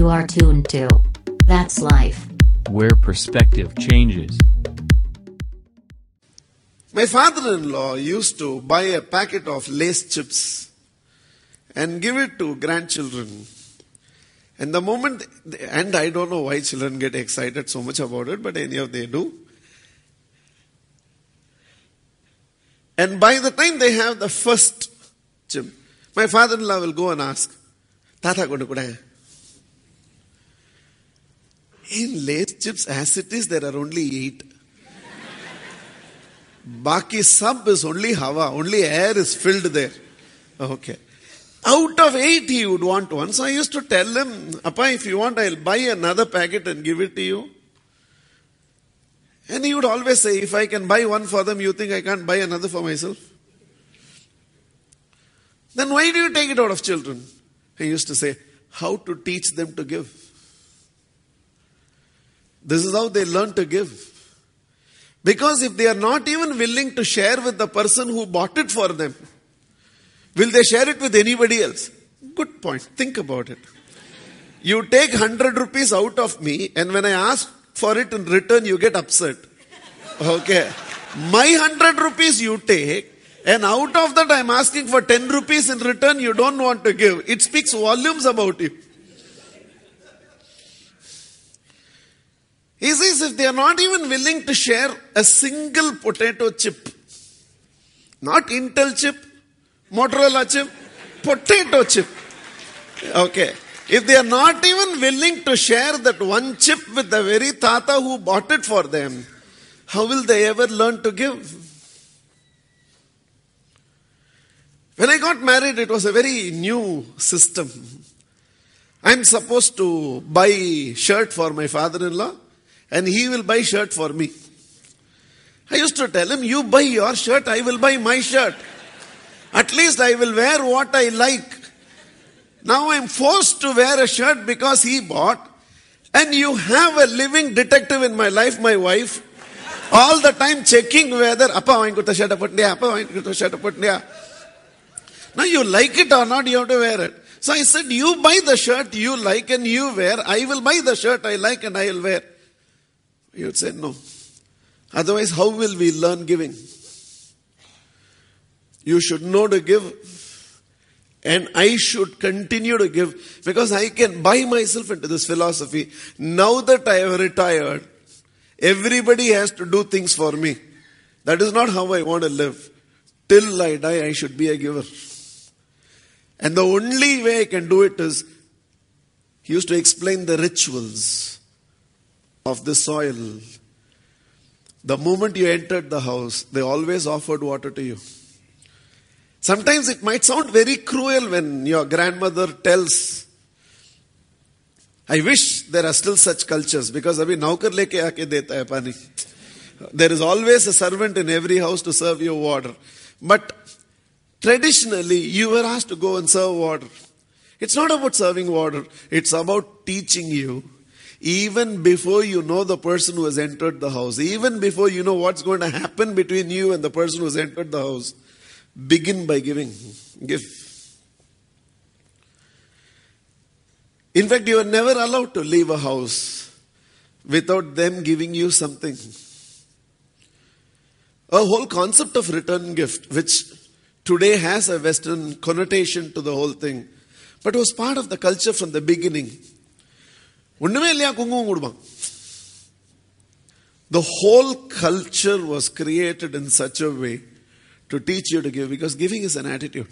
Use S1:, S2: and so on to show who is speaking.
S1: You are tuned to That's Life.
S2: where perspective changes.
S3: My father in law used to buy a packet of Lay's chips and give it to grandchildren. And the moment, and I don't know why children get excited so much about it, but anyhow they do. And by the time they have the first chip, my father in law will go and ask, Tata kodu kuda. In Lay's chips, as it is, there are only eight. Baki sub is only hava, only air is filled there. Okay. Out of eight, he would want one. So I used to tell him, Appa, if you want, I'll buy another packet and give it to you. And he would always say, if I can buy one for them, you think I can't buy another for myself? Then why do you take it out of children? He used to say, how to teach them to give. This is how they learn to give. Because if they are not even willing to share with the person who bought it for them, will they share it with anybody else? Good point. Think about it. You take 100 rupees out of me, and when I ask for it in return, you get upset. Okay. My 100 rupees you take, and out of that, I'm asking for 10 rupees in return, you don't want to give. It speaks volumes about you. He says if they are not even willing to share a single potato chip, not Intel chip, Motorola chip, potato chip. Okay. If they are not even willing to share that one chip with the very tata who bought it for them, how will they ever learn to give? When I got married, it was a very new system. I'm supposed to buy shirt for my father-in-law and he will buy shirt for me. I used to tell him, you buy your shirt, I will buy my shirt. At least I will wear what I like. Now I'm forced to wear a shirt because he bought. And you have a living detective in my life, my wife, all the time checking whether appa vainkuta shirt puttiya, appa vainkuta shirt puttiya. Now you like it or not, you have to wear it. So I said, you buy the shirt you like and you wear. I will buy the shirt I like and I will wear. Would say, no. Otherwise, how will we learn giving? You should know to give, and I should continue to give because I can buy myself into this philosophy. Now that I have retired, everybody has to do things for me. That is not how I want to live. Till I die, I should be a giver. And the only way I can do it is, he used to explain the rituals of the soil. The moment you entered the house, they always offered water to you. Sometimes it might sound very cruel when your grandmother tells, I wish there are still such cultures because abhi naukar. There is always a servant in every house to serve you water. But traditionally, you were asked to go and serve water. It's not about serving water. It's about teaching you even before you know the person who has entered the house, even before you know what's going to happen between you and the person who has entered the house, begin by giving. Give. In fact, you are never allowed to leave a house without them giving you something. A whole concept of return gift, which today has a Western connotation to the whole thing, but was part of the culture from the beginning. ஒண்ணுமே இல்லையா குங்குமம் கொடுப்பான் The whole culture was created in such a way to teach you to give because giving is an attitude.